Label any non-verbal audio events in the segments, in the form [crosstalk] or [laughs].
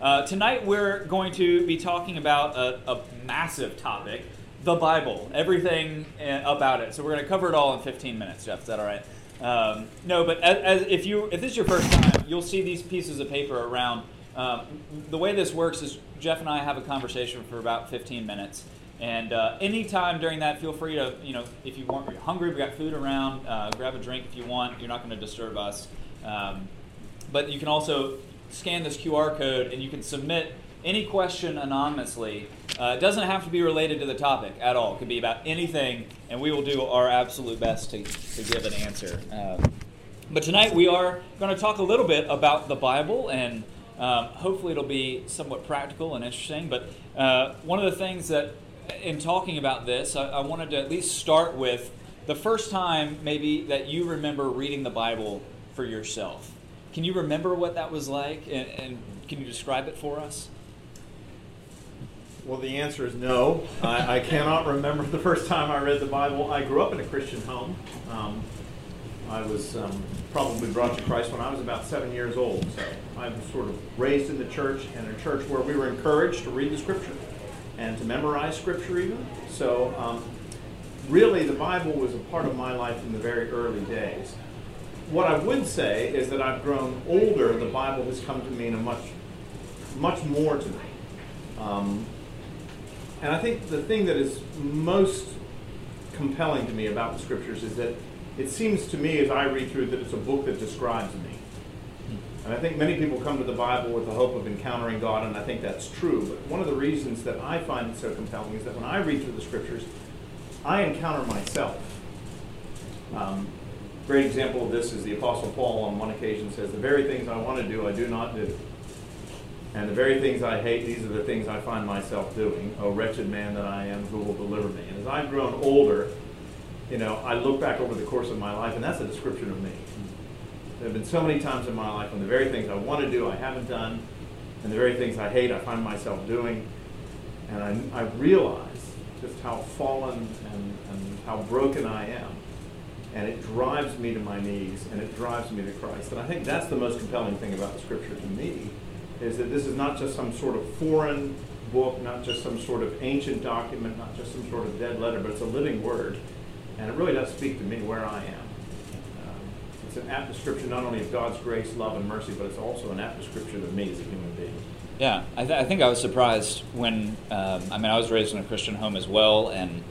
Uh, tonight we're going to be talking about a, a massive topic the Bible, everything uh, about it. So we're going to cover it all in 15 minutes, Jeff. Is that all right? Um, no, but as, as, if you if this is your first time, you'll see these pieces of paper around. Um, the way this works is Jeff and I have a conversation for about 15 minutes, and uh, anytime during that, feel free to you know if you want, you're hungry, we got food around, uh, grab a drink if you want. You're not going to disturb us, um, but you can also scan this QR code and you can submit any question anonymously. Uh, it doesn't have to be related to the topic at all. It could be about anything, and we will do our absolute best to, to give an answer. Um, but tonight we are going to talk a little bit about the Bible, and um, hopefully it'll be somewhat practical and interesting. But uh, one of the things that, in talking about this, I, I wanted to at least start with the first time maybe that you remember reading the Bible for yourself. Can you remember what that was like, and, and can you describe it for us? Well, the answer is no. I, I, cannot remember the first time I read the Bible. I grew up in a Christian home. Um, I was um, probably brought to Christ when I was about seven years old. So I was sort of raised in the church, and a church where we were encouraged to read the Scripture and to memorize Scripture even. So um, really, the Bible was a part of my life in the very early days what I would say is that I've grown older. The Bible has come to mean a much, much more to me. Um, and I think the thing that is most compelling to me about the scriptures is that it seems to me as I read through that it's a book that describes me. And I think many people come to the Bible with the hope of encountering God, and I think that's true. But one of the reasons that I find it so compelling is that when I read through the scriptures, I encounter myself. Um, great example of this is the Apostle Paul on one occasion says, The very things I want to do, I do not do. And the very things I hate, these are the things I find myself doing. Oh, wretched man that I am, who will deliver me? And as I've grown older, you know, I look back over the course of my life, and that's a description of me. There have been so many times in my life when the very things I want to do, I haven't done, and the very things I hate, I find myself doing. And I, I realize just how fallen and, and how broken I am and it drives me to my knees and it drives me to Christ. And I think that's the most compelling thing about the scripture to me is that this is not just some sort of foreign book, not just some sort of ancient document, not just some sort of dead letter, but it's a living word. And it really does speak to me where I am. Um, it's an apt description not only of God's grace, love, and mercy, but it's also an apt description of me as a human being. Yeah, I, th- I think I was surprised when, um, I mean, I was raised in a Christian home as well, and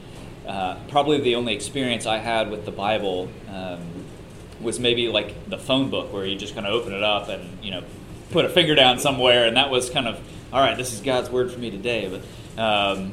uh, probably the only experience I had with the Bible um, was maybe like the phone book, where you just kind of open it up and you know put a finger down somewhere, and that was kind of all right. This is God's word for me today. But um,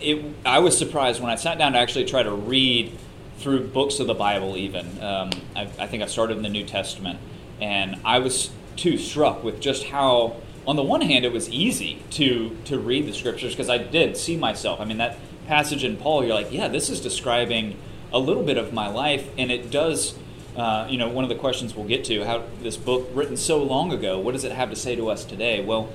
it, I was surprised when I sat down to actually try to read through books of the Bible. Even um, I, I think I started in the New Testament, and I was too struck with just how on the one hand, it was easy to to read the scriptures because I did see myself. I mean, that passage in Paul, you're like, yeah, this is describing a little bit of my life, and it does. Uh, you know, one of the questions we'll get to how this book written so long ago, what does it have to say to us today? Well,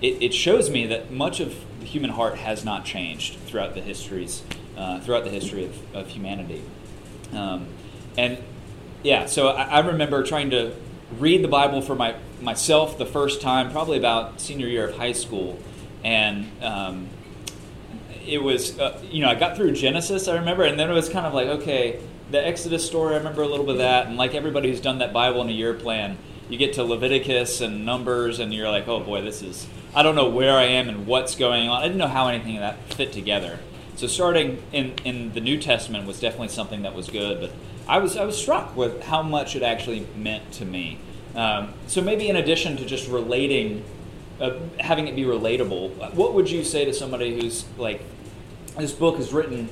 it, it shows me that much of the human heart has not changed throughout the histories, uh, throughout the history of, of humanity. Um, and yeah, so I, I remember trying to read the Bible for my myself the first time, probably about senior year of high school, and um, it was uh, you know I got through Genesis, I remember, and then it was kind of like okay, the Exodus story, I remember a little bit of that, and like everybody who's done that Bible in a year plan, you get to Leviticus and Numbers, and you're like, oh boy, this is I don't know where I am and what's going on. I didn't know how anything of that fit together. So starting in in the New Testament was definitely something that was good, but I was I was struck with how much it actually meant to me. Um, so maybe in addition to just relating, uh, having it be relatable, what would you say to somebody who's like, this book is written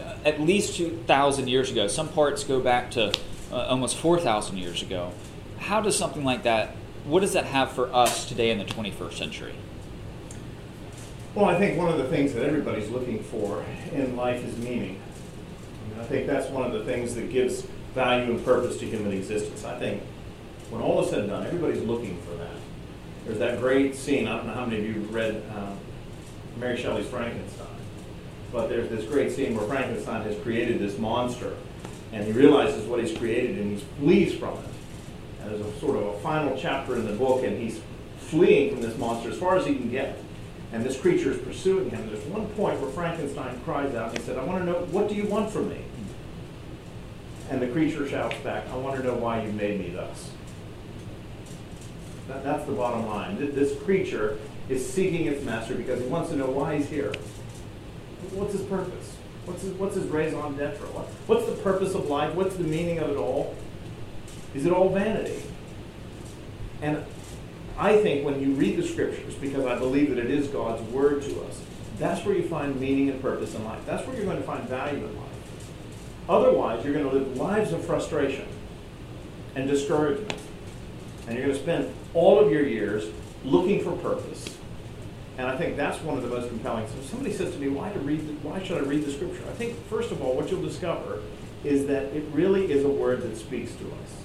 uh, at least two thousand years ago. Some parts go back to uh, almost four thousand years ago. How does something like that? What does that have for us today in the 21st century? Well, I think one of the things that everybody's looking for in life is meaning. I think that's one of the things that gives value and purpose to human existence. I think when all is said and done, everybody's looking for that. There's that great scene, I don't know how many of you read uh, Mary Shelley's Frankenstein, but there's this great scene where Frankenstein has created this monster, and he realizes what he's created, and he flees from it. And there's a sort of a final chapter in the book, and he's fleeing from this monster as far as he can get. And this creature is pursuing him. There's one point where Frankenstein cries out and said, I want to know, what do you want from me? And the creature shouts back, I want to know why you made me thus. That, that's the bottom line. This creature is seeking its master because he wants to know why he's here. What's his purpose? What's his, what's his raison d'etre? What, what's the purpose of life? What's the meaning of it all? Is it all vanity? And I think when you read the scriptures, because I believe that it is God's word to us, that's where you find meaning and purpose in life. That's where you're going to find value in life. Otherwise, you're going to live lives of frustration and discouragement. And you're going to spend all of your years looking for purpose. And I think that's one of the most compelling. So somebody says to me, why, to read the, why should I read the scripture? I think, first of all, what you'll discover is that it really is a word that speaks to us.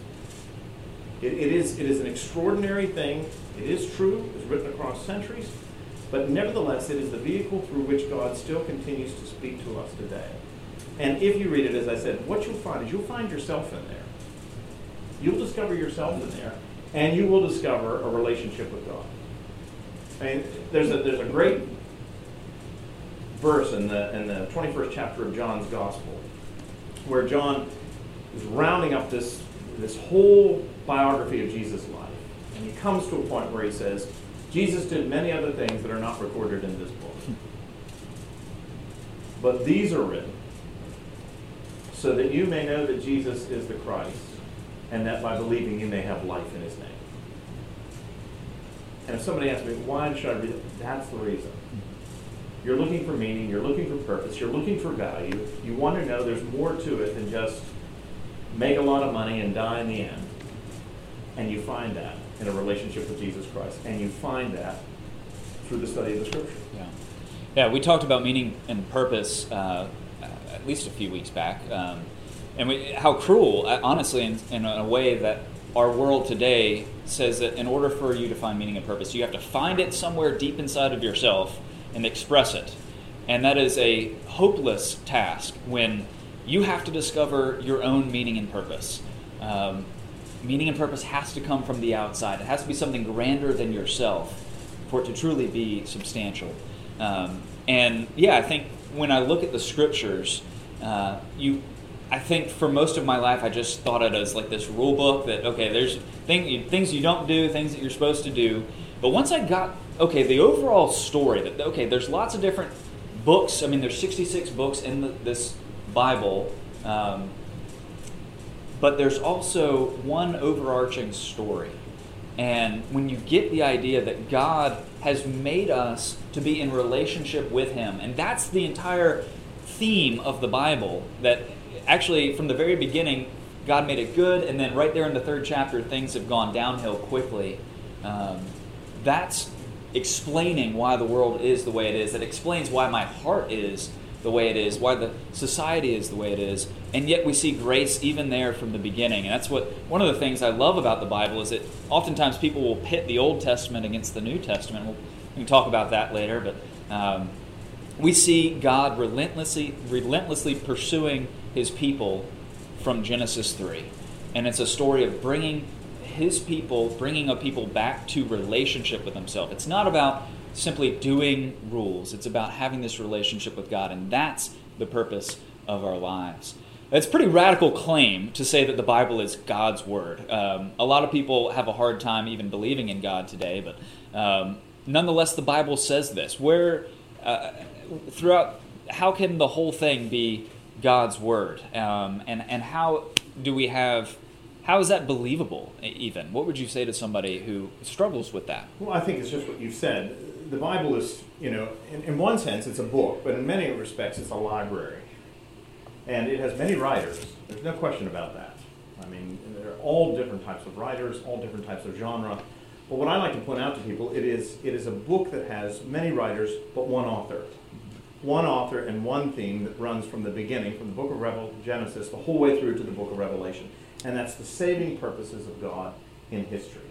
It, it, is, it is an extraordinary thing. It is true. It's written across centuries. But nevertheless, it is the vehicle through which God still continues to speak to us today. And if you read it, as I said, what you'll find is you'll find yourself in there. You'll discover yourself in there, and you will discover a relationship with God. There's a, there's a great verse in the, in the 21st chapter of John's Gospel where John is rounding up this, this whole biography of Jesus' life. And he comes to a point where he says, Jesus did many other things that are not recorded in this book. But these are written so that you may know that Jesus is the Christ, and that by believing you may have life in his name. And if somebody asks me, why should I read? That's the reason. You're looking for meaning, you're looking for purpose, you're looking for value. You want to know there's more to it than just make a lot of money and die in the end. And you find that in a relationship with Jesus Christ. And you find that through the study of the Scripture. Yeah. Yeah, we talked about meaning and purpose uh, at least a few weeks back. Um, and we, how cruel, uh, honestly, in, in a way that our world today says that in order for you to find meaning and purpose, you have to find it somewhere deep inside of yourself and express it. And that is a hopeless task when you have to discover your own meaning and purpose. Um, meaning and purpose has to come from the outside, it has to be something grander than yourself for it to truly be substantial. Um, and yeah, I think when I look at the scriptures, uh, you I think for most of my life, I just thought of it as like this rule book that okay, there's thing, things you don't do, things that you're supposed to do. But once I got okay, the overall story that okay, there's lots of different books. I mean, there's 66 books in the, this Bible, um, but there's also one overarching story. And when you get the idea that God has made us to be in relationship with Him, and that's the entire theme of the Bible that actually, from the very beginning, God made it good, and then right there in the third chapter, things have gone downhill quickly. Um, that's explaining why the world is the way it is. It explains why my heart is the way it is, why the society is the way it is. And yet we see grace even there from the beginning. And that's what one of the things I love about the Bible is that oftentimes people will pit the Old Testament against the New Testament. We'll, we can talk about that later, but um, we see God relentlessly, relentlessly pursuing his people from Genesis 3. And it's a story of bringing his people, bringing a people back to relationship with himself. It's not about simply doing rules, it's about having this relationship with God. And that's the purpose of our lives. It's a pretty radical claim to say that the Bible is God's word. Um, a lot of people have a hard time even believing in God today, but um, nonetheless, the Bible says this. Where uh, throughout, how can the whole thing be God's word? Um, and, and how do we have, how is that believable even? What would you say to somebody who struggles with that? Well, I think it's just what you've said. The Bible is, you know, in, in one sense it's a book, but in many respects it's a library. And it has many writers. There's no question about that. I mean, there are all different types of writers, all different types of genre. But what I like to point out to people, it is, it is a book that has many writers, but one author one author and one theme that runs from the beginning, from the book of Revel- Genesis, the whole way through to the book of Revelation. And that's the saving purposes of God in history.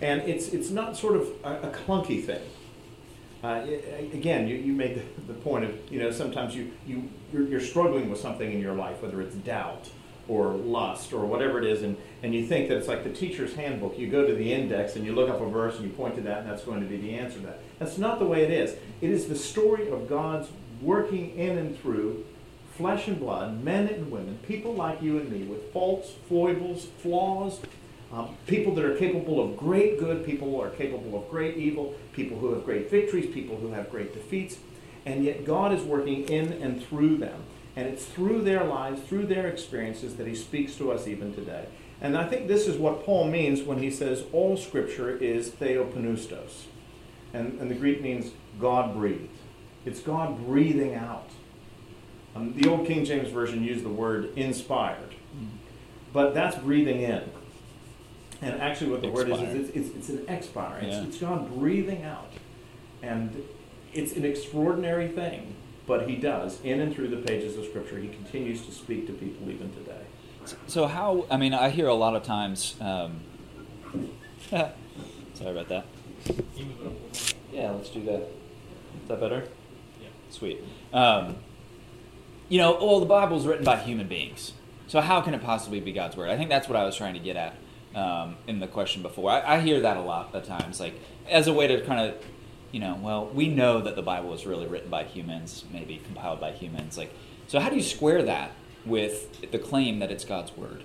And it's, it's not sort of a, a clunky thing. Uh, again, you, you made the, the, point of, you know, sometimes you, you, you're, you're, struggling with something in your life, whether it's doubt or lust or whatever it is, and, and you think that it's like the teacher's handbook. You go to the index and you look up a verse and you point to that, and that's going to be the answer to that. That's not the way it is. It is the story of God's working in and through flesh and blood, men and women, people like you and me, with faults, foibles, flaws, um, people that are capable of great good, people who are capable of great evil, people who have great victories, people who have great defeats, and yet God is working in and through them. And it's through their lives, through their experiences, that He speaks to us even today. And I think this is what Paul means when he says all Scripture is theopneustos. And, and the Greek means God breathed. It's God breathing out. Um, the old King James Version used the word inspired, but that's breathing in. And actually, what the word is, is it's, it's, it's an expire. It's, yeah. it's God breathing out. And it's an extraordinary thing, but He does. In and through the pages of Scripture, He continues to speak to people even today. So, how, I mean, I hear a lot of times, um, [laughs] sorry about that. Yeah, let's do that. Is that better? Yeah. Sweet. Um, you know, well, the Bible's written by human beings. So how can it possibly be God's word? I think that's what I was trying to get at um, in the question before. I, I, hear that a lot of times, like as a way to kind of, you know, well, we know that the Bible was really written by humans, maybe compiled by humans. Like, so how do you square that with the claim that it's God's word?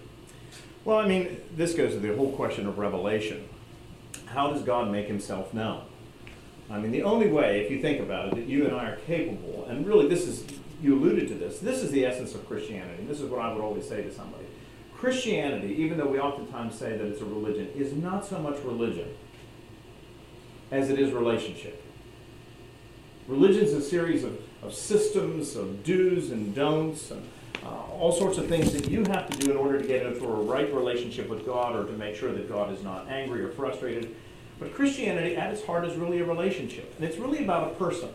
Well, I mean, this goes to the whole question of revelation. How does God make himself known? I mean, the only way, if you think about it, that you and I are capable, and really this is, you alluded to this, this is the essence of Christianity. This is what I would always say to somebody. Christianity, even though we oftentimes say that it's a religion, is not so much religion as it is relationship. Religion is a series of, of systems, of do's and don'ts, and uh, all sorts of things that you have to do in order to get into a right relationship with God or to make sure that God is not angry or frustrated. But Christianity, at its heart, is really a relationship, and it's really about a person.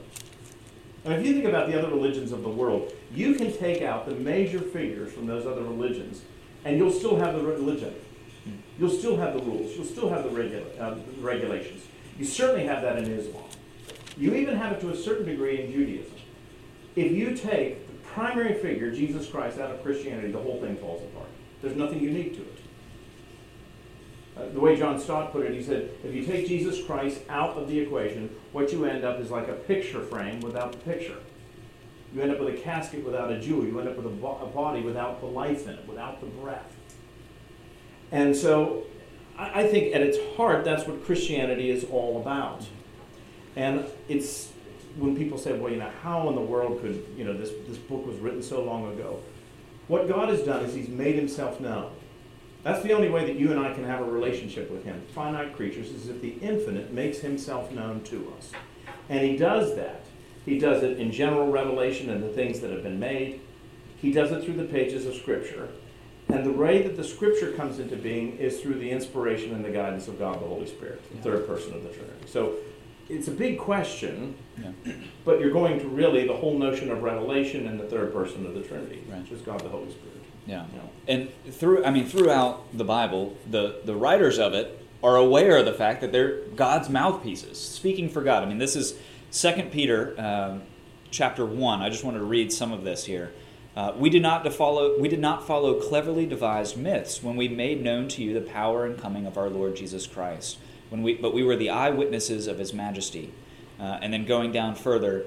And if you think about the other religions of the world, you can take out the major figures from those other religions and you'll still have the religion. You'll still have the rules. You'll still have the regula- uh, regulations. You certainly have that in Islam. You even have it to a certain degree in Judaism. If you take the primary figure, Jesus Christ, out of Christianity, the whole thing falls apart. There's nothing unique to it. Uh, the way John Stott put it, he said, if you take Jesus Christ out of the equation, what you end up is like a picture frame without the picture. You end up with a casket without a jewel. You end up with a, bo- a body without the life in it, without the breath. And so I, I think at its heart, that's what Christianity is all about. And it's when people say, well, you know, how in the world could, you know, this, this book was written so long ago? What God has done is He's made Himself known. That's the only way that you and I can have a relationship with Him, finite creatures, is if the infinite makes Himself known to us. And He does that he does it in general revelation and the things that have been made. He does it through the pages of Scripture. And the way that the Scripture comes into being is through the inspiration and the guidance of God the Holy Spirit, the yeah. third person of the Trinity. So it's a big question, yeah. but you're going to really the whole notion of revelation and the third person of the Trinity, right. which is God the Holy Spirit. Yeah. You know? And through I mean throughout the Bible, the the writers of it are aware of the fact that they're God's mouthpieces, speaking for God. I mean, this is Second Peter um, chapter 1, I just wanted to read some of this here. Uh, we, did not follow, we did not follow cleverly devised myths when we made known to you the power and coming of our Lord Jesus Christ, when we, but we were the eyewitnesses of his majesty. Uh, and then going down further,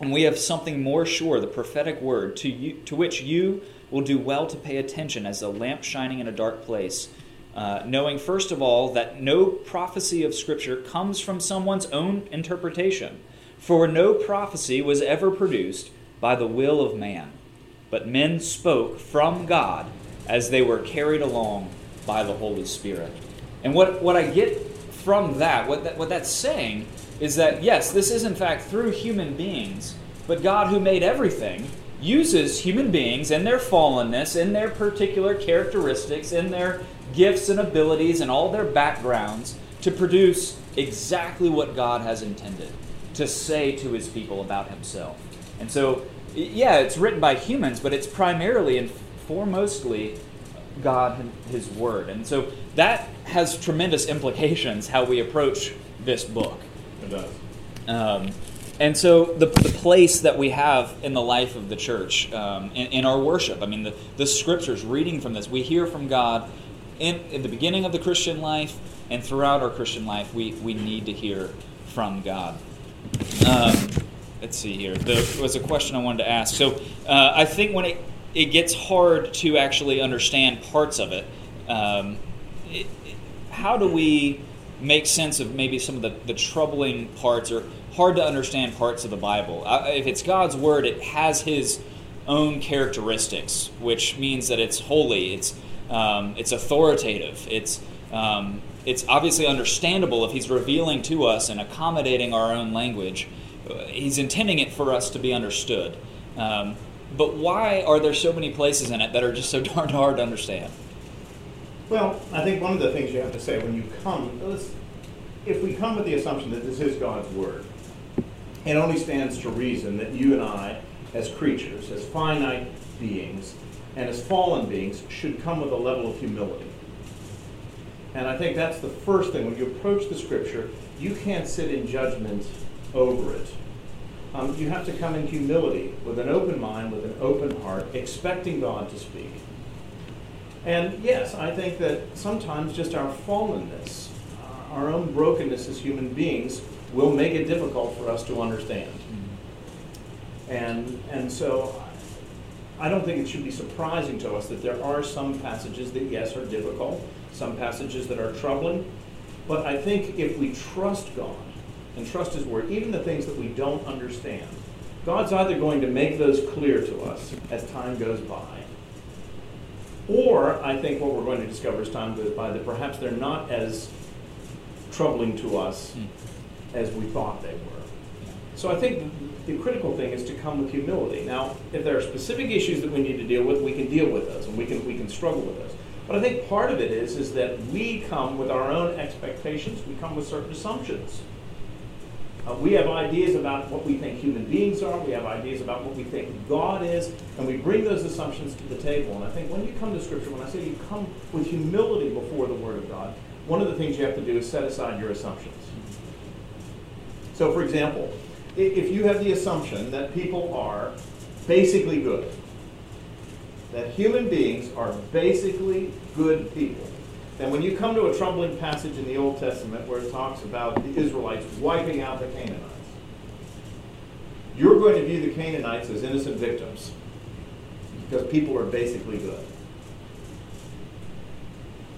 and we have something more sure, the prophetic word, to, you, to which you will do well to pay attention as a lamp shining in a dark place, uh, knowing first of all that no prophecy of Scripture comes from someone's own interpretation for no prophecy was ever produced by the will of man, but men spoke from God as they were carried along by the Holy Spirit. And what, what I get from that, what, that, what that's saying, is that yes, this is in fact through human beings, but God who made everything uses human beings in their fallenness, in their particular characteristics, in their gifts and abilities, and all their backgrounds to produce exactly what God has intended to say to his people about himself. And so, yeah, it's written by humans, but it's primarily and foremostly God and his word. And so that has tremendous implications how we approach this book. It does. Um, and so the, the place that we have in the life of the church, um, in, in, our worship, I mean, the, the scriptures, reading from this, we hear from God in, in the beginning of the Christian life and throughout our Christian life, we, we need to hear from God. Um, let's see here. There was a question I wanted to ask. So uh, I think when it, it gets hard to actually understand parts of it, um, it, how do we make sense of maybe some of the, the troubling parts or hard to understand parts of the Bible? Uh, if it's God's Word, it has His own characteristics, which means that it's holy, it's, um, it's authoritative, it's, um, it's obviously understandable if He's revealing to us and accommodating our own language. He's intending it for us to be understood. Um, but why are there so many places in it that are just so [laughs] darn hard to understand? Well, I think one of the things you have to say when you come, if we come with the assumption that this is God's Word, it only stands to reason that you and I, as creatures, as finite beings, and as fallen beings, should come with a level of humility. And I think that's the first thing. When you approach the Scripture, you can't sit in judgment over it. Um, you have to come in humility, with an open mind, with an open heart, expecting God to speak. And yes, I think that sometimes just our fallenness, uh, our own brokenness as human beings, will make it difficult for us to understand. And, and so I don't think it should be surprising to us that there are some passages that, yes, are difficult, some passages that are troubling. But I think if we trust God and trust His Word, even the things that we don't understand, God's either going to make those clear to us as time goes by, or I think what we're going to discover as time goes by that perhaps they're not as troubling to us mm. as we thought they were. So I think the critical thing is to come with humility. Now, if there are specific issues that we need to deal with, we can deal with those and we can we can struggle with those. But I think part of it is is that we come with our own expectations. We come with certain assumptions. Uh, we have ideas about what we think human beings are. We have ideas about what we think God is, and we bring those assumptions to the table. And I think when you come to Scripture, when I say you come with humility before the Word of God, one of the things you have to do is set aside your assumptions. So, for example, if you have the assumption that people are basically good, that human beings are basically good people, and when you come to a troubling passage in the Old Testament where it talks about the Israelites wiping out the Canaanites, you're going to view the Canaanites as innocent victims because people are basically good.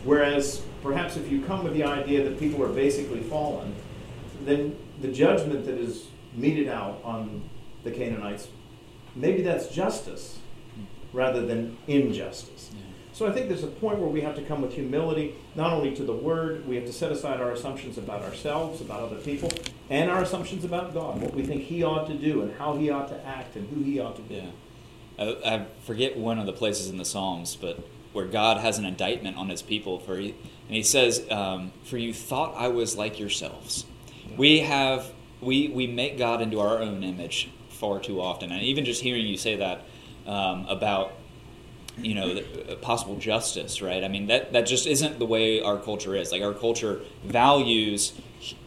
Whereas, perhaps if you come with the idea that people are basically fallen, then the judgment that is meted out on the Canaanites, maybe that's justice rather than injustice. So I think there's a point where we have to come with humility, not only to the word, we have to set aside our assumptions about ourselves, about other people, and our assumptions about God, what we think He ought to do, and how He ought to act, and who He ought to be. Yeah. I, I forget one of the places in the Psalms, but where God has an indictment on His people, for he, and He says, um, "For you thought I was like yourselves." Yeah. We have we we make God into our own image far too often, and even just hearing you say that um, about you know uh, possible justice right? I mean that that just isn't the way our culture is. Like our culture values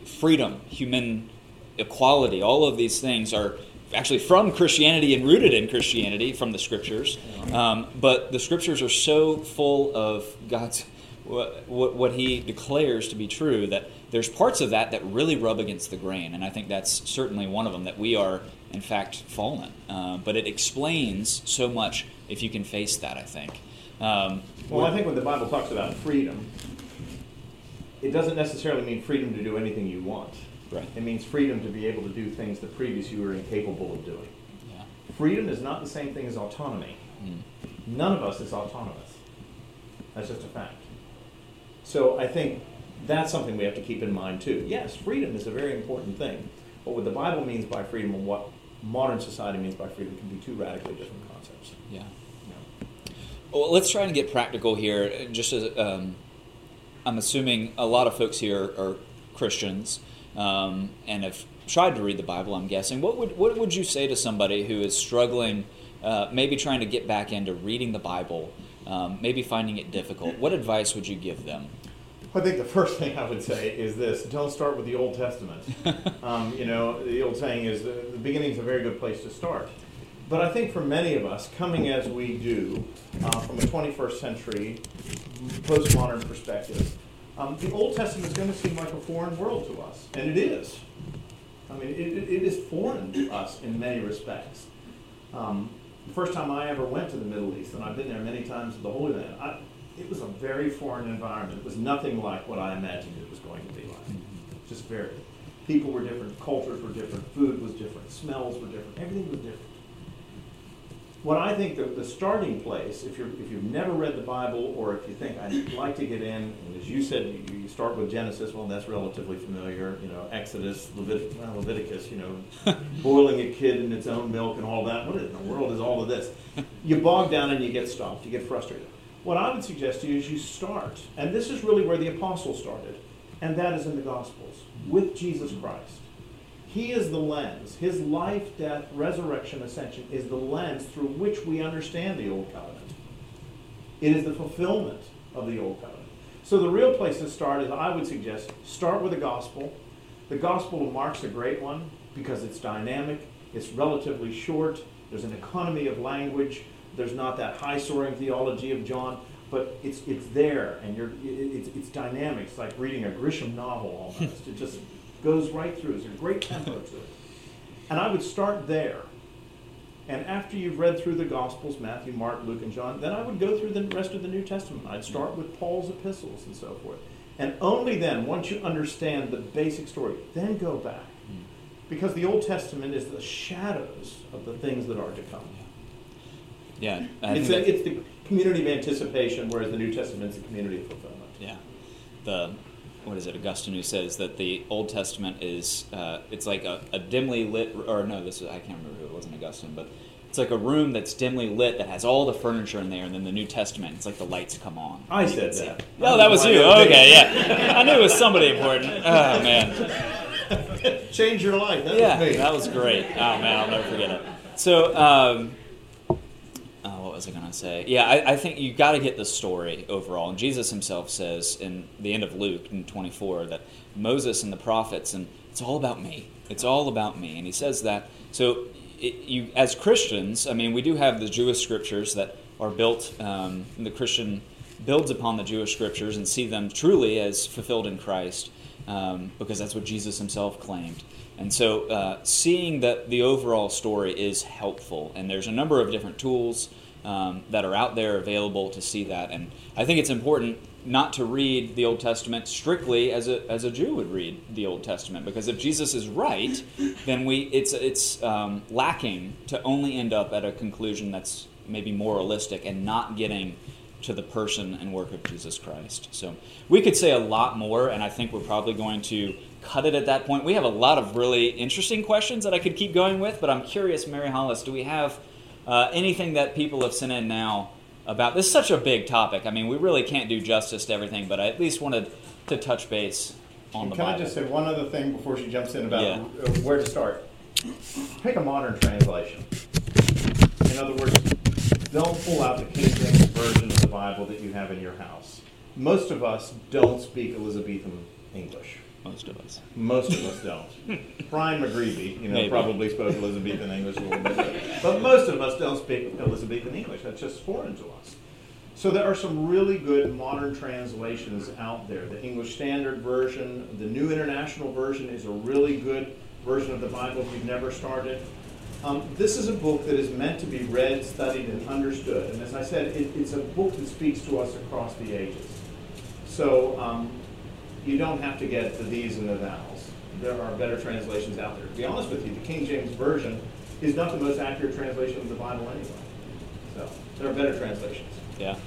freedom human equality. All of these things are actually from christianity and rooted in christianity from the scriptures. Um, but the scriptures are so full of god's what, what, what he declares to be true that there's parts of that that really rub against the grain. And i think that's certainly one of them that we are in fact fallen. Uh, but it explains so much if you can face that, I think. Um, well, I think when the Bible talks about freedom, it doesn't necessarily mean freedom to do anything you want. Right. It means freedom to be able to do things that previous you were incapable of doing. Yeah. Freedom is not the same thing as autonomy. Mm. None of us is autonomous. That's just a fact. So I think that's something we have to keep in mind too. Yes, freedom is a very important thing. But what the Bible means by freedom and what modern society means by freedom can be two radically different concepts. Yeah. Well, let's try and get practical here. Just as um, I'm assuming a lot of folks here are Christians um, and have tried to read the Bible. I'm guessing. What would what would you say to somebody who is struggling, uh, maybe trying to get back into reading the Bible, um, maybe finding it difficult? What advice would you give them? I think the first thing I would say is this: don't start with the Old Testament. [laughs] um, you know, the old saying is the, the beginning is a very good place to start. But I think for many of us, coming as we do uh, from a 21st century postmodern perspective, um, the Old Testament is going to seem like a foreign world to us, and it is. I mean, it, it is foreign to us in many respects. Um, the first time I ever went to the Middle East, and I've been there many times to the Holy Land, I, it was a very foreign environment. It was nothing like what I imagined it was going to be like. Just very. People were different, cultures were different, food was different, smells were different, everything was different what I think the, the starting place, if you're if you've never read the Bible or if you think I'd like to get in, and as you said, you, you start with Genesis. Well, that's relatively familiar. You know, Exodus, Levit- well, Leviticus. You know, [laughs] boiling a kid in its own milk and all that. What in the world is all of this? You bog down and you get stopped. You get frustrated. What I would suggest to you is you start, and this is really where the apostles started, and that is in the Gospels with Jesus Christ. He is the lens. His life, death, resurrection, ascension is the lens through which we understand the Old Covenant. It is the fulfillment of the Old Covenant. So the real place to start is, I would suggest, start with the Gospel. The Gospel of Mark's a great one because it's dynamic, it's relatively short, there's an economy of language, there's not that high soaring theology of John, but it's, it's there and you're, it's, it's dynamic. It's like reading a Grisham novel almost. it just goes right through. There's a great tempo to it. And I would start there. And after you've read through the Gospels, Matthew, Mark, Luke, and John, then I would go through the rest of the New Testament. I'd start with Paul's epistles and so forth. And only then, once you understand the basic story, then go back. Because the Old Testament is the shadows of the things that are to come. Yeah. It's, a, it's the community of anticipation, whereas the New Testament is the community of fulfillment. Yeah. The what is it, Augustine, who says that the Old Testament is uh, it's like a, a, dimly lit, or no, this is, I can't remember who it wasn't Augustine, but it's like a room that's dimly lit that has all the furniture in there, and then the New Testament, it's like the lights come on. I said that. Oh, that was you. Okay, yeah. I knew it was somebody important. Oh man. Change your life. That yeah, was that was great. Oh man, I'll never forget it. So. Um, was I going to say? Yeah, I, I think you got to get the story overall. And Jesus himself says in the end of Luke in 24 that Moses and the prophets, and it's all about me. It's all about me. And he says that. So it, you, as Christians, I mean, we do have the Jewish scriptures that are built, um, the Christian builds upon the Jewish scriptures and see them truly as fulfilled in Christ. Um, because that's what Jesus himself claimed. And so, uh, seeing that the overall story is helpful, and there's a number of different tools um, that are out there available to see that. And I think it's important not to read the Old Testament strictly as a, as a Jew would read the Old Testament, because if Jesus is right, then we it's it's um, lacking to only end up at a conclusion that's maybe moralistic and not getting to the person and work of Jesus Christ. So we could say a lot more, and I think we're probably going to cut it at that point. We have a lot of really interesting questions that I could keep going with, but I'm curious, Mary Hollis, do we have uh, anything that people have sent in now about this is such a big topic. I mean, we really can't do justice to everything, but I at least wanted to touch base on the Can Bible. I just say one other thing before she jumps in about Yeah. uh, where to start? Pick a modern translation. In other words, don't pull out the King James version of the Bible that you have in your house. Most of us don't speak Elizabethan English. Most of us. Most of us don't. [laughs] Brian McGreevy, you know, Maybe. probably spoke Elizabethan English a little bit, but most of us don't speak Elizabethan English. That's just foreign to us. So there are some really good modern translations out there. The English Standard Version, the New International Version is a really good version of the Bible if you've never started. Um, this is a book that is meant to be read, studied, and understood. And as I said, it, it's a book that speaks to us across the ages. So um, you don't have to get the these and the thous. There are better translations out there. To be honest with you, the King James Version is not the most accurate translation of the Bible anyway. So there are better translations. Yeah.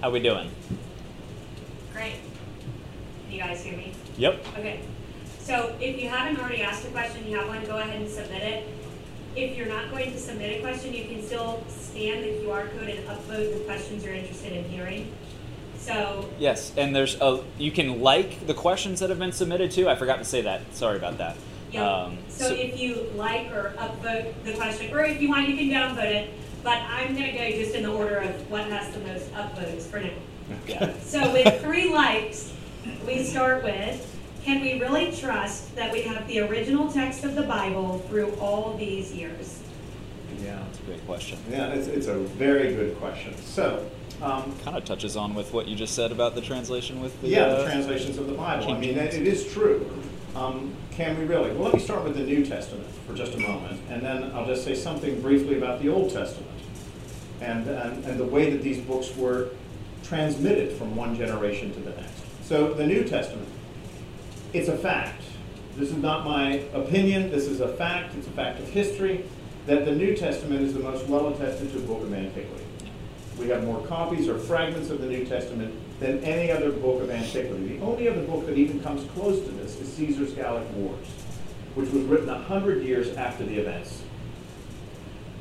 How we doing? Great. Can you guys hear me? Yep. Okay. So if you haven't already asked a question, you have one, go ahead and submit it. If you're not going to submit a question, you can still scan the QR code and upload the questions you're interested in hearing. So, Yes, and there's a you can like the questions that have been submitted too. I forgot to say that. Sorry about that. yeah. Um, so, if you like or upvote the question, or if you want, you can downvote it. But I'm going to go just in the order of what has the most upvotes for now. Yeah. [laughs] So with three likes, we start with, can we really trust that we have the original text of the Bible through all these years? Yeah. That's a great question. Yeah, it's, it's a very good question. So, um, Kind of touches on with what you just said about the translation with the. yeah, the uh, translations of the Bible. I mean, it James. true. Um, can we really? Well, let me start with the New Testament for just a moment, and then I'll just say something briefly about the Old Testament and, and, and the way that these books were transmitted from one generation to the next. So, the New Testament, it's a fact. This is not my opinion, this is a fact, it's a fact of history, that the New Testament is the most well attested to book of antiquity. We have more copies or fragments of the New Testament than any other book of antiquity. The only other book that even comes close to this is Caesar's Gallic Wars, which was written a hundred years after the events.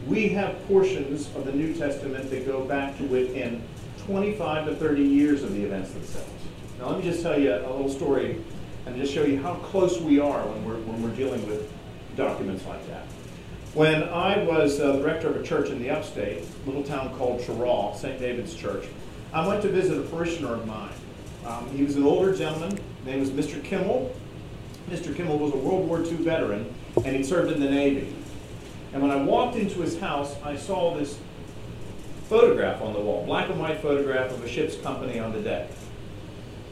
We have portions of the New Testament that go back to within 25 to 30 years of the events themselves. Now, let me just tell you a little story and just show you how close we are when we're, when we're dealing with documents like that. When I was uh, the rector of a church in the upstate, a little town called Cheraw, St. David's Church, I went to visit a parishioner of mine. Um, he was an older gentleman, his name was Mr. Kimmel. Mr. Kimmel was a World War II veteran, and he served in the Navy. And when I walked into his house, I saw this photograph on the wall, black and white photograph of a ship's company on the deck.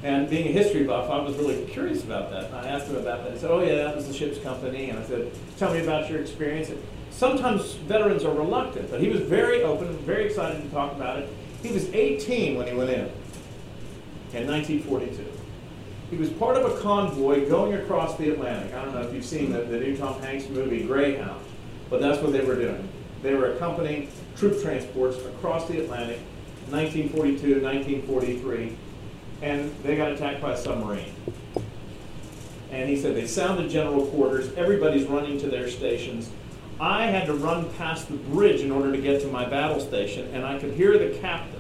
And being a history buff, I was really curious about that. And I asked him about that. He said, Oh, yeah, that was the ship's company. And I said, Tell me about your experience. And sometimes veterans are reluctant, but he was very open, and very excited to talk about it. He was 18 when he went in, in 1942. He was part of a convoy going across the Atlantic. I don't know if you've seen the, the new Tom Hanks movie, Greyhound, but that's what they were doing. They were accompanying troop transports across the Atlantic, 1942, 1943 and they got attacked by a submarine. And he said they sounded general quarters, everybody's running to their stations. I had to run past the bridge in order to get to my battle station, and I could hear the captain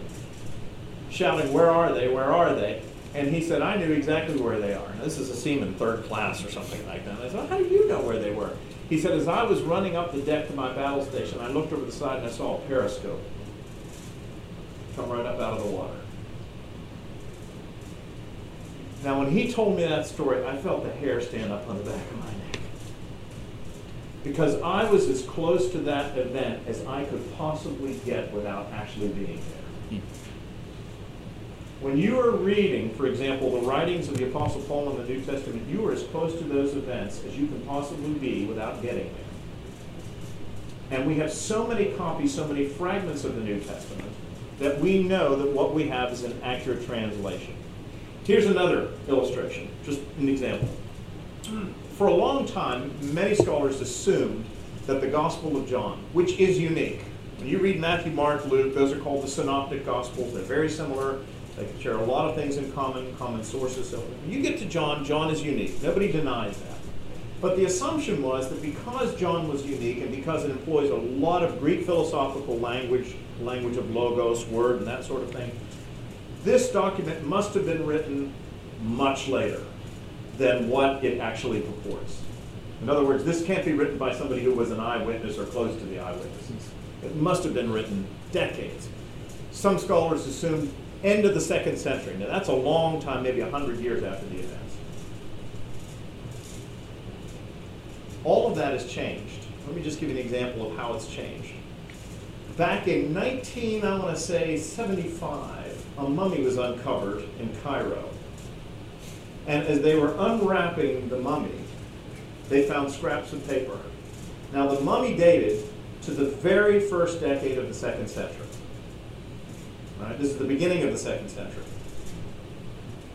shouting, Where are they? Where are they? And he said, I knew exactly where they are. Now, this is a seaman third class or something like that. And I said, How do you know where they were? He said, As I was running up the deck to my battle station, I looked over the side and I saw a periscope come right up out of the water. Now, when he told me that story, I felt the hair stand up on the back of my neck. Because I was as close to that event as I could possibly get without actually being there. When you are reading, for example, the writings of the Apostle Paul in the New Testament, you are as close to those events as you can possibly be without getting there. And we have so many copies, so many fragments of the New Testament, that we know that what we have is an accurate translation. Here's another illustration, just an example. For a long time, many scholars assumed that the Gospel of John, which is unique, when you read Matthew, Mark, Luke, those are called the Synoptic Gospels. They're very similar. They share a lot of things in common, common sources. So when you get to John, John is unique. Nobody denies that. But the assumption was that because John was unique and because it employs a lot of Greek philosophical language, language of logos, word, and that sort of thing, this document must have been written much later than what it actually purports. In other words, this can't be written by somebody who was an eyewitness or close to the eyewitnesses. It must have been written decades. Some scholars assume end of the second century. Now that's a long time, maybe 100 years after the events. All of that has changed. Let me just give you an example of how it's changed. Back in 19, I want to say 75, a mummy was uncovered in Cairo. And as they were unwrapping the mummy, they found scraps of paper. Now, the mummy dated to the very first decade of the second century. Right? This is the beginning of the second century.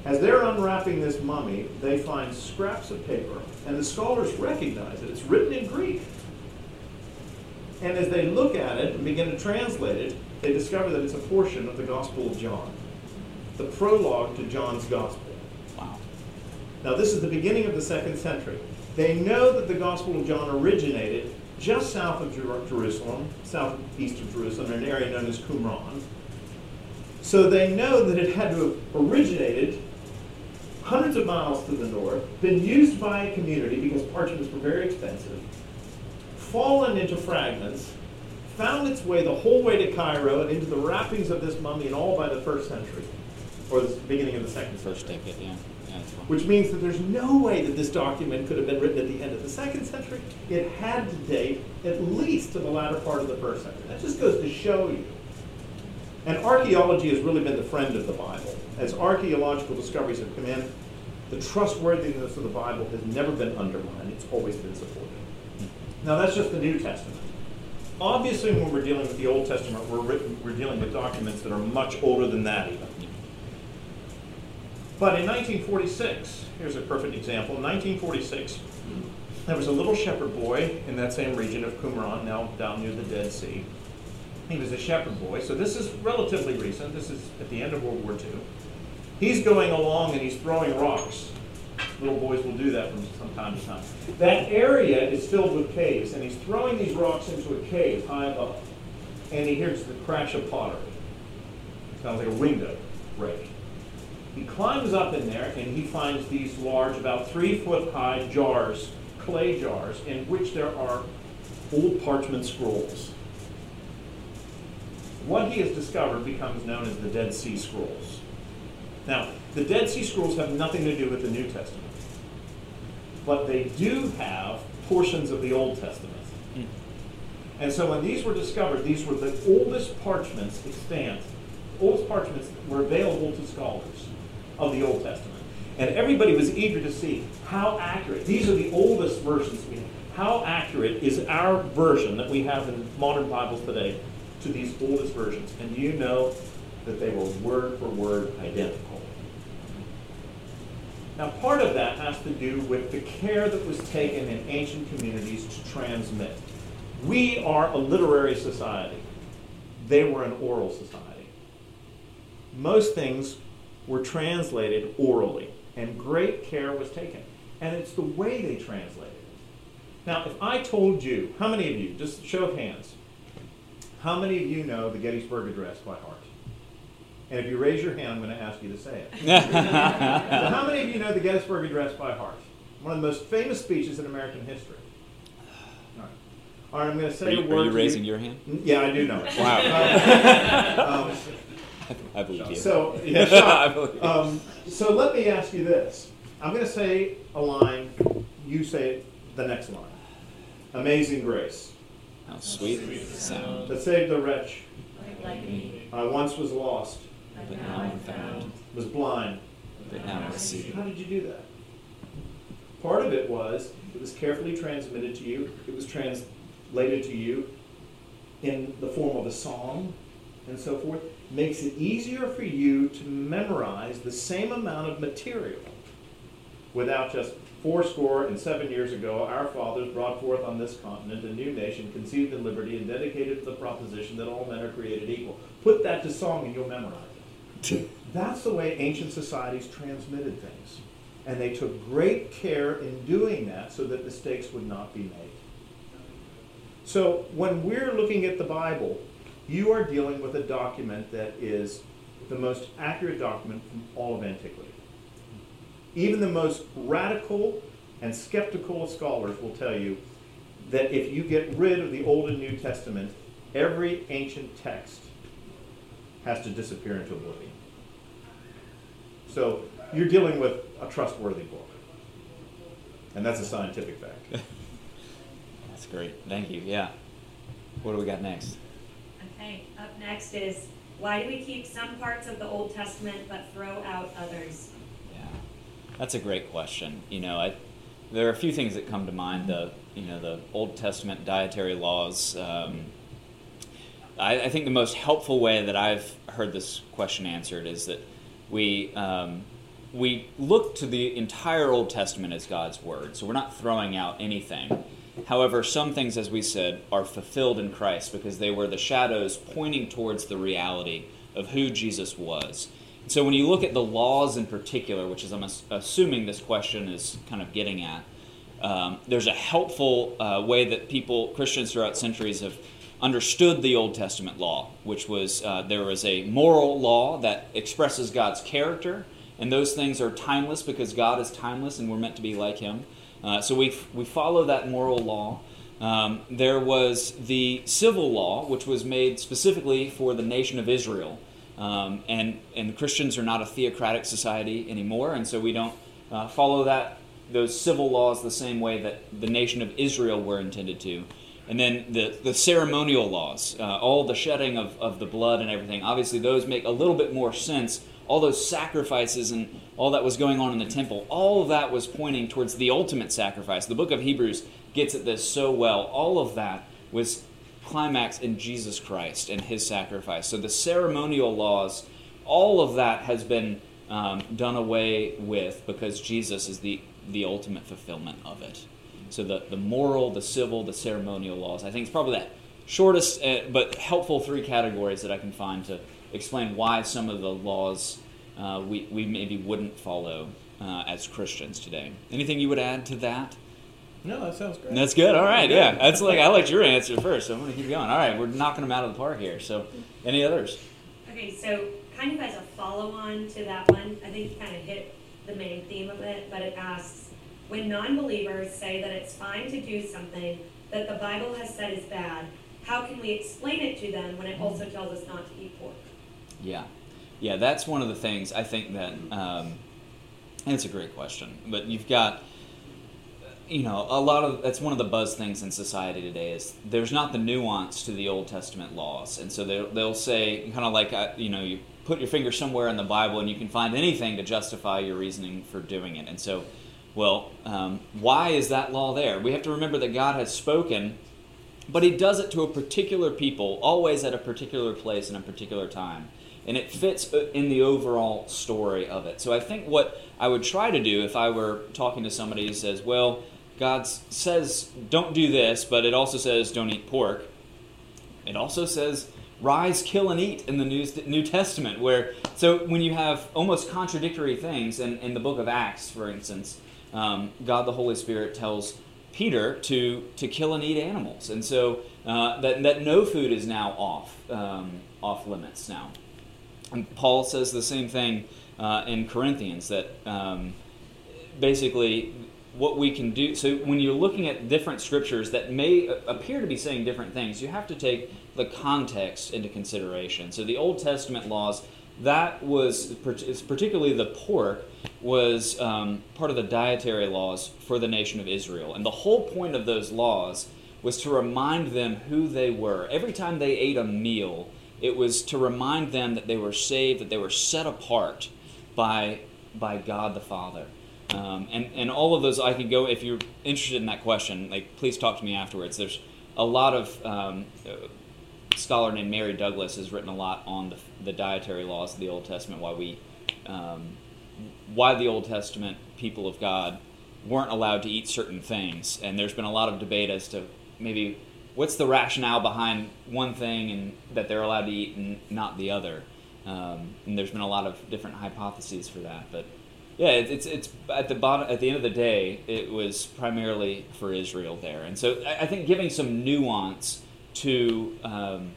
As they're unwrapping this mummy, they find scraps of paper, and the scholars recognize it. It's written in Greek. And as they look at it and begin to translate it, they discover that it's a portion of the Gospel of John, the prologue to John's Gospel. Wow. Now, this is the beginning of the second century. They know that the Gospel of John originated just south of Jerusalem, southeast of Jerusalem, in an area known as Qumran. So they know that it had to have originated hundreds of miles to the north, been used by a community because parchments were very expensive, fallen into fragments, found its way the whole way to Cairo and into the wrappings of this mummy, and all by the first century. or the beginning of the second century. First decade, yeah. yeah. Which means that there's no way that this document could have been written at the end of the second century. It had to date at least to the latter part of the first century. That just goes to show you. And archaeology has really been the friend of the Bible. As archaeological discoveries have come in, the trustworthiness of the Bible has never been undermined. It's always been supported. Now, that's just the New Testament. Obviously, when we're dealing with the Old Testament, we're, written, we're dealing with documents that are much older than that, even. But in 1946, here's a perfect example. In 1946, there was a little shepherd boy in that same region of Qumran, now down near the Dead Sea. He was a shepherd boy, so this is relatively recent. This is at the end of World War II. He's going along and he's throwing rocks. Little boys will do that from some time to time. That area is filled with caves, and he's throwing these rocks into a cave high above. And he hears the crash of pottery. Sounds like a window break. He climbs up in there and he finds these large, about three foot high jars, clay jars, in which there are old parchment scrolls. What he has discovered becomes known as the Dead Sea Scrolls. Now, the Dead Sea Scrolls have nothing to do with the New Testament, but they do have portions of the Old Testament. Hmm. And so when these were discovered, these were the oldest parchments extant, oldest parchments were available to scholars of the Old Testament. And everybody was eager to see how accurate, these are the oldest versions we have. How accurate is our version that we have in modern Bibles today to these oldest versions? And you know that they were word for word identical. Now, part of that has to do with the care that was taken in ancient communities to transmit. We are a literary society, they were an oral society. Most things were translated orally, and great care was taken. And it's the way they translated it. Now, if I told you, how many of you, just show of hands, how many of you know the Gettysburg Address by heart? And if you raise your hand, I'm going to ask you to say it. [laughs] so, how many of you know the Gettysburg Address by heart? One of the most famous speeches in American history. All right, All right I'm going to say Are you, a word. are you to raising your hand? Yeah, I do know it. Wow. Um, [laughs] [laughs] I believe you. so, yeah, I believe. Um, so let me ask you this. I'm going to say a line. You say the next line. Amazing grace How sweet sound, that saved a wretch. Like me. I once was lost, but now I'm found, was blind. but now I see. How did you do that? Part of it was it was carefully transmitted to you. It was translated to you in the form of a song and so forth. Makes it easier for you to memorize the same amount of material without just fourscore and seven years ago, our fathers brought forth on this continent a new nation conceived in liberty and dedicated to the proposition that all men are created equal. Put that to song and you'll memorize it. That's the way ancient societies transmitted things. And they took great care in doing that so that mistakes would not be made. So when we're looking at the Bible, you are dealing with a document that is the most accurate document from all of antiquity. Even the most radical and skeptical of scholars will tell you that if you get rid of the Old and New Testament, every ancient text has to disappear into oblivion. So you're dealing with a trustworthy book. And that's a scientific fact. [laughs] That's great. Thank you. Yeah. What do we got next? Okay, up next is, why do we keep some parts of the Old Testament but throw out others? Yeah, that's a great question. You know, I, there are a few things that come to mind. The you know the Old Testament dietary laws. Um, I, I think the most helpful way that I've heard this question answered is that we um, we look to the entire Old Testament as God's word. So we're not throwing out anything. However, some things, as we said, are fulfilled in Christ because they were the shadows pointing towards the reality of who Jesus was. So when you look at the laws in particular, which is I'm assuming this question is kind of getting at, um, there's a helpful uh, way that people, Christians throughout centuries, have understood the Old Testament law, which was uh, there was a moral law that expresses God's character, and those things are timeless because God is timeless and we're meant to be like Him. Uh, so we, we follow that moral law. Um, there was the civil law, which was made specifically for the nation of Israel. Um, and and Christians are not a theocratic society anymore, and so we don't uh, follow that those civil laws the same way that the nation of Israel were intended to. And then the, the ceremonial laws, uh, all the shedding of, of the blood and everything, obviously those make a little bit more sense. All those sacrifices and all that was going on in the temple, all of that was pointing towards the ultimate sacrifice. The book of Hebrews gets at this so well. All of that was climax in Jesus Christ and his sacrifice. So the ceremonial laws, all of that has been um, done away with because Jesus is the, the ultimate fulfillment of it. So the, the moral, the civil, the ceremonial laws. I think it's probably that shortest uh, but helpful three categories that I can find to explain why some of the laws uh, we, we maybe wouldn't follow uh, as Christians today. Anything you would add to that? No, that sounds great. That's good. All right, yeah. That's like I liked your answer first, so I'm gonna keep going. All right, we're knocking them out of the park here. So, any others? Okay, so kind of as a follow-on to that one, I think you kind of hit the main theme of it, but it asks, when non-believers say that it's fine to do something that the Bible has said is bad, how can we explain it to them when it also tells us not to eat pork? Yeah, yeah, that's one of the things I think that, um, and it's a great question. But you've got, you know, a lot of that's one of the buzz things in society today is there's not the nuance to the Old Testament laws, and so they'll, they'll say kind of like uh, you know you put your finger somewhere in the Bible and you can find anything to justify your reasoning for doing it, and so. Well, um, why is that law there? We have to remember that God has spoken, but He does it to a particular people, always at a particular place and a particular time. And it fits uh, in the overall story of it. So I think what I would try to do if I were talking to somebody who says, well, God says don't do this, but it also says don't eat pork. It also says rise, kill, and eat in the New, New Testament. Where so when you have almost contradictory things in, in the book of Acts, for instance, um, God the Holy Spirit tells Peter to to kill and eat animals, and so uh, that that no food is now off um, off limits now. And Paul says the same thing uh, in Corinthians that um, basically what we can do. So when you're looking at different scriptures that may appear to be saying different things, you have to take the context into consideration. So the Old Testament laws that was particularly the pork was um, part of the dietary laws for the nation of Israel. And the whole point of those laws was to remind them who they were. Every time they ate a meal, it was to remind them that they were saved, that they were set apart by, by God the Father. Um, and, and all of those, I can go, if you're interested in that question, like please talk to me afterwards. There's a lot of um, scholar named Mary Douglas has written a lot on the, the dietary laws of the Old Testament, why we, um, why the Old Testament people of God weren't allowed to eat certain things, and there's been a lot of debate as to maybe what's the rationale behind one thing and that they're allowed to eat and not the other. Um, and there's been a lot of different hypotheses for that, but yeah, it's it's at the bottom. At the end of the day, it was primarily for Israel there, and so I think giving some nuance to um,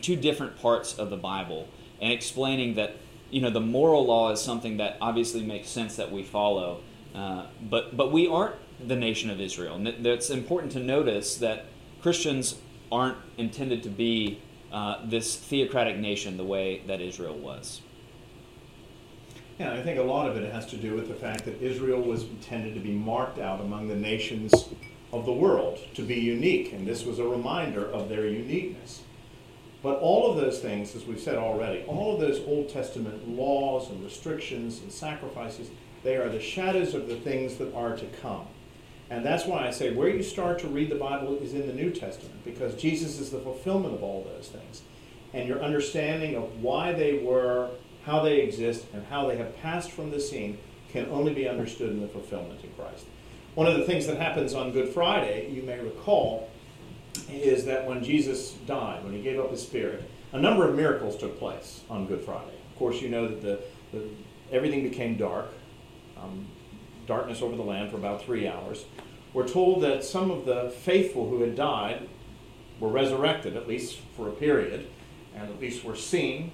two different parts of the Bible and explaining that you know the moral law is something that obviously makes sense that we follow, uh, but but we aren't the nation of Israel, and it's important to notice that Christians aren't intended to be uh, this theocratic nation the way that Israel was. Yeah, I think a lot of it has to do with the fact that Israel was intended to be marked out among the nations of the world to be unique, and this was a reminder of their uniqueness. But all of those things, as we've said already, all of those Old Testament laws and restrictions and sacrifices, they are the shadows of the things that are to come. And that's why I say where you start to read the Bible is in the New Testament, because Jesus is the fulfillment of all those things. And your understanding of why they were, how they exist, and how they have passed from the scene can only be understood in the fulfillment in Christ. One of the things that happens on Good Friday, you may recall, is that when Jesus died, when he gave up his spirit, a number of miracles took place on Good Friday. Of course, you know that the, the everything became dark, um, darkness over the land for about three hours. We're told that some of the faithful who had died were resurrected, at least for a period, and at least were seen.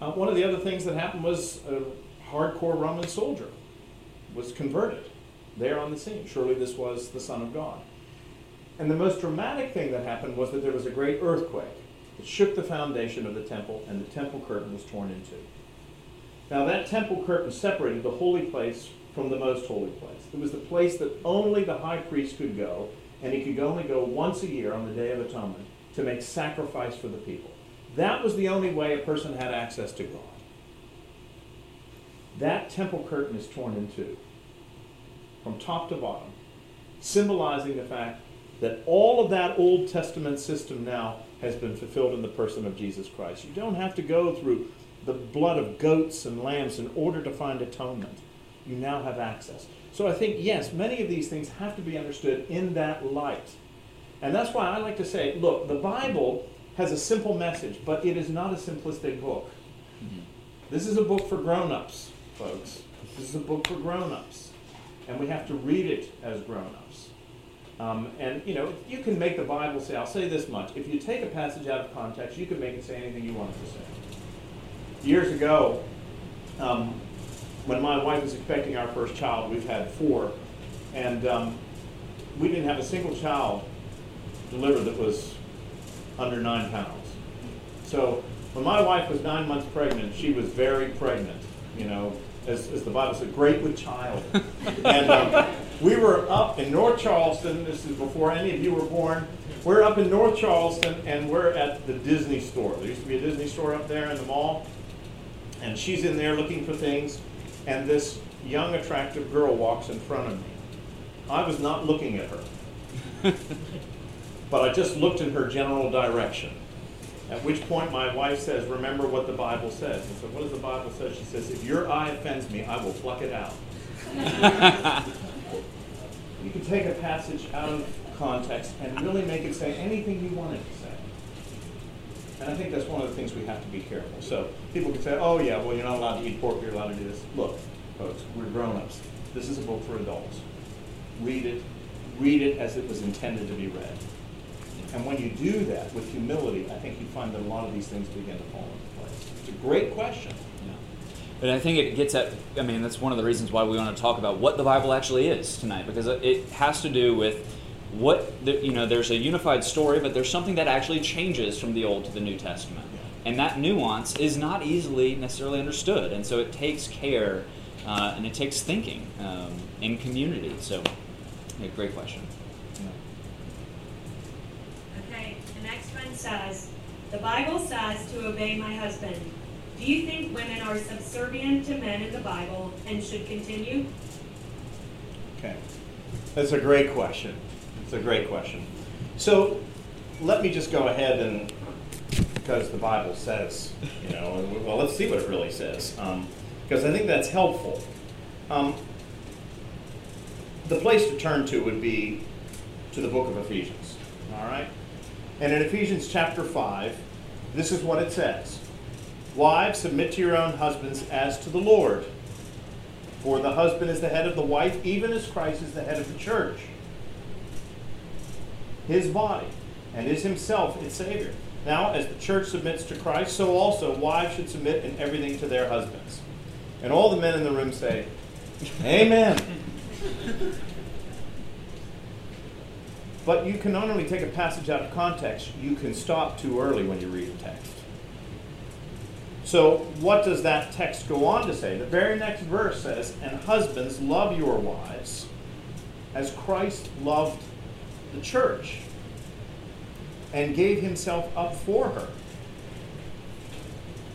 Uh, one of the other things that happened was a hardcore Roman soldier was converted there on the scene. Surely this was the Son of God. And the most dramatic thing that happened was that there was a great earthquake. that shook the foundation of the temple, and the temple curtain was torn in two. Now, that temple curtain separated the holy place from the most holy place. It was the place that only the high priest could go, and he could only go once a year on the Day of Atonement to make sacrifice for the people. That was the only way a person had access to God. That temple curtain is torn in two, from top to bottom, symbolizing the fact that all of that Old Testament system now has been fulfilled in the person of Jesus Christ. You don't have to go through the blood of goats and lambs in order to find atonement. You now have access. So I think, yes, many of these things have to be understood in that light. And that's why I like to say, look, the Bible has a simple message, but it is not a simplistic book. Mm-hmm. This is a book for grown ups, folks. This is a book for grown ups. And we have to read it as grown ups. Um, and, you know, you can make the Bible say, I'll say this much. If you take a passage out of context, you can make it say anything you want it to say. Years ago, um, when my wife was expecting our first child, we've had four, and um, we didn't have a single child delivered that was under nine pounds. So when my wife was nine months pregnant, she was very pregnant, you know, as, as the Bible said, great with child. and um, we were up in North Charleston. This is before any of you were born. We're up in North Charleston, and we're at the Disney store. There used to be a Disney store up there in the mall. And she's in there looking for things, and this young, attractive girl walks in front of me. I was not looking at her, but I just looked in her general direction. At which point my wife says, Remember what the Bible says. I said, What does the Bible say? She says, If your eye offends me, I will pluck it out. [laughs] you can take a passage out of context and really make it say anything you want it to say. And I think that's one of the things we have to be careful. So people can say, oh, yeah, well, you're not allowed to eat pork, you're allowed to do this. Look, folks, we're grown ups. This is a book for adults. Read it. Read it as it was intended to be read. And when you do that with humility, I think you find that a lot of these things begin to fall into place. It's a great question. Yeah. But I think it gets at, I mean, that's one of the reasons why we want to talk about what the Bible actually is tonight, because it has to do with what, the, you know, there's a unified story, but there's something that actually changes from the Old to the New Testament. And that nuance is not easily necessarily understood. And so it takes care uh, and it takes thinking um, in community. So, yeah, great question. Says, The Bible says to obey my husband. Do you think women are subservient to men in the Bible and should continue? Okay. That's a great question. It's a great question. So let me just go ahead and, because the Bible says, you know, well, let's see what it really says, um, because I think that's helpful. Um, the place to turn to would be to the book of Ephesians. All right? And in Ephesians chapter 5, this is what it says Wives, submit to your own husbands as to the Lord. For the husband is the head of the wife, even as Christ is the head of the church, his body, and is himself its Savior. Now, as the church submits to Christ, so also wives should submit in everything to their husbands. And all the men in the room say, Amen. [laughs] But you can not only take a passage out of context, you can stop too early when you read a text. So, what does that text go on to say? The very next verse says, And husbands, love your wives as Christ loved the church and gave himself up for her.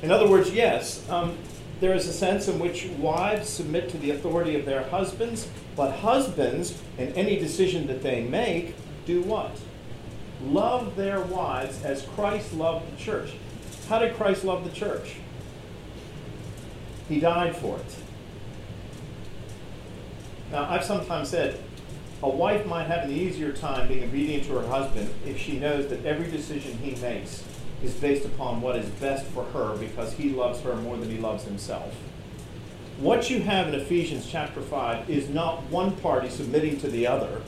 In other words, yes, um, there is a sense in which wives submit to the authority of their husbands, but husbands, in any decision that they make, do what? Love their wives as Christ loved the church. How did Christ love the church? He died for it. Now, I've sometimes said a wife might have an easier time being obedient to her husband if she knows that every decision he makes is based upon what is best for her because he loves her more than he loves himself. What you have in Ephesians chapter 5 is not one party submitting to the other,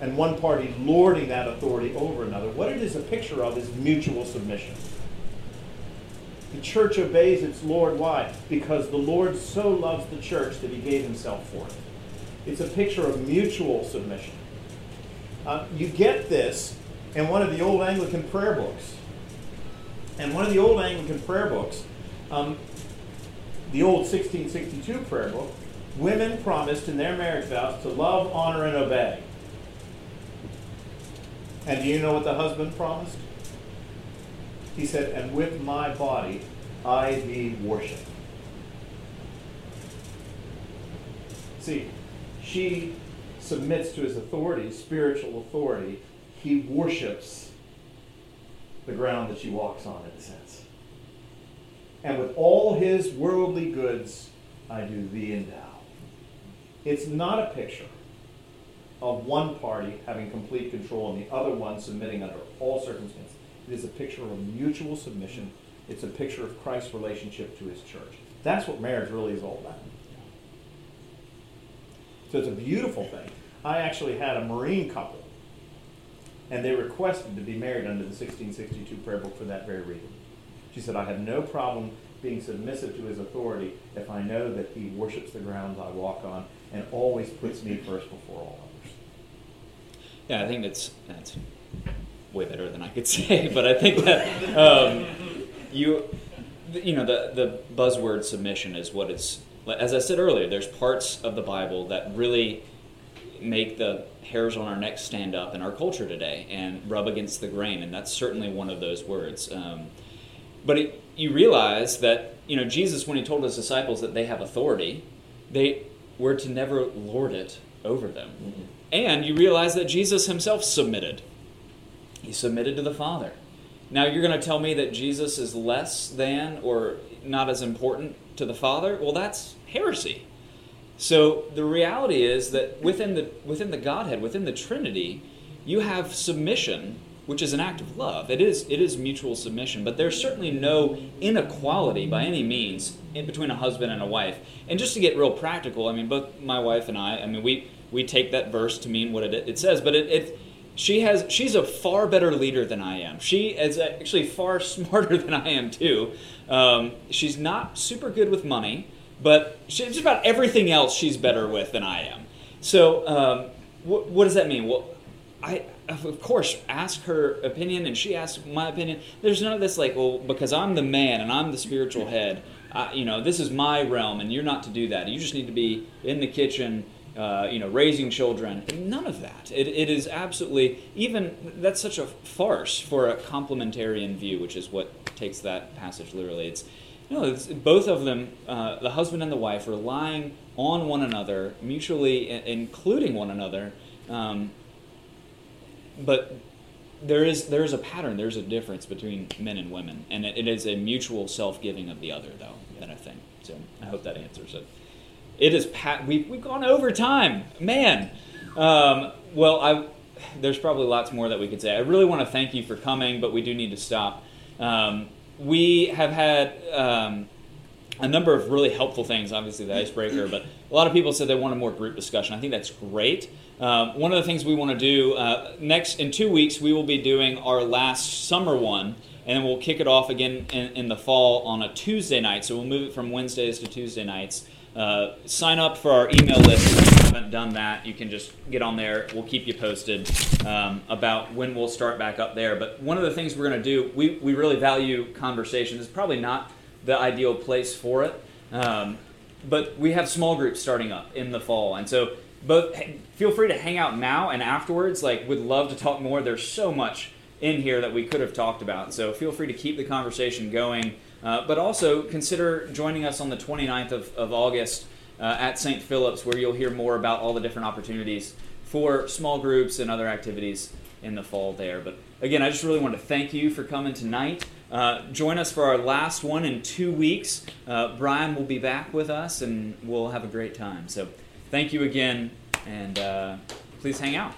and one party lording that authority over another. What it is a picture of is mutual submission. The church obeys its Lord. Why? Because the Lord so loves the church that he gave himself for it. It's a picture of mutual submission. Uh, you get this in one of the old Anglican prayer books. And one of the old Anglican prayer books, um, the old 1662 prayer book, women promised in their marriage vows to love, honor, and obey. And do you know what the husband promised? He said, And with my body I thee worship. See, she submits to his authority, spiritual authority. He worships the ground that she walks on, in a sense. And with all his worldly goods, I do thee endow. It's not a picture of one party having complete control and the other one submitting under all circumstances. It is a picture of mutual submission. It's a picture of Christ's relationship to his church. That's what marriage really is all about. So it's a beautiful thing. I actually had a Marine couple, and they requested to be married under the 1662 prayer book for that very reason. She said, I have no problem being submissive to his authority if I know that he worships the grounds I walk on and always puts me first before all. Yeah, I think that's that's way better than I could [laughs] say, but I think that um, you you know the the buzzword submission is what it's as I said earlier. There's parts of the Bible that really make the hairs on our neck stand up in our culture today and rub against the grain, and that's certainly one of those words. Um, but it, you realize that you know Jesus, when he told his disciples that they have authority, they were to never lord it over them. Mm-hmm. And you realize that Jesus himself submitted. He submitted to the Father. Now you're going to tell me that Jesus is less than or not as important to the Father? Well, that's heresy. So the reality is that within the within the Godhead, within the Trinity, you have submission, which is an act of love. It is it is mutual submission, but there's certainly no inequality by any means in between a husband and a wife. And just to get real practical, I mean, both my wife and I, I mean, we we take that verse to mean what it, it says, but it, it she has she's a far better leader than I am. She is actually far [laughs] smarter than I am too. Um, she's not super good with money but just about everything else she's better with than I am. So, um, what, what does that mean? Well, I of course ask her opinion, and she asks my opinion. There's none of this like, well, because I'm the man and I'm the spiritual head. I, you know, this is my realm, and you're not to do that. You just need to be in the kitchen. Uh, you know, raising children. None of that. It, it is absolutely even that's such a farce for a complementarian view, which is what takes that passage literally. It's no, both of them, uh, the husband and the wife, relying on one another, mutually I- including one another. Um, but there is there is a pattern. There's a difference between men and women, and it, it is a mutual self giving of the other, though. That I think. So I hope that answers it. It is pat. We've we've gone over time, man. Um, well, I there's probably lots more that we could say. I really want to thank you for coming, but we do need to stop. Um, we have had um, a number of really helpful things, obviously, the icebreaker, but a lot of people said they wanted more group discussion. I think that's great. Um, one of the things we want to do uh, next, in two weeks, we will be doing our last summer one, and then we'll kick it off again in, in the fall on a Tuesday night. So we'll move it from Wednesdays to Tuesday nights. Uh, sign up for our email list if you haven't done that. You can just get on there. We'll keep you posted um, about when we'll start back up there. But one of the things we're going to do, we, we really value conversations. It's probably not the ideal place for it, um, but we have small groups starting up in the fall. And so both feel free to hang out now and afterwards. Like, would love to talk more. There's so much in here that we could have talked about. So feel free to keep the conversation going. Uh, but also consider joining us on the 29th of, of August uh, at St. Philip's, where you'll hear more about all the different opportunities for small groups and other activities in the fall there. But again, I just really want to thank you for coming tonight. Uh, join us for our last one in two weeks. Uh, Brian will be back with us, and we'll have a great time. So thank you again, and uh, please hang out.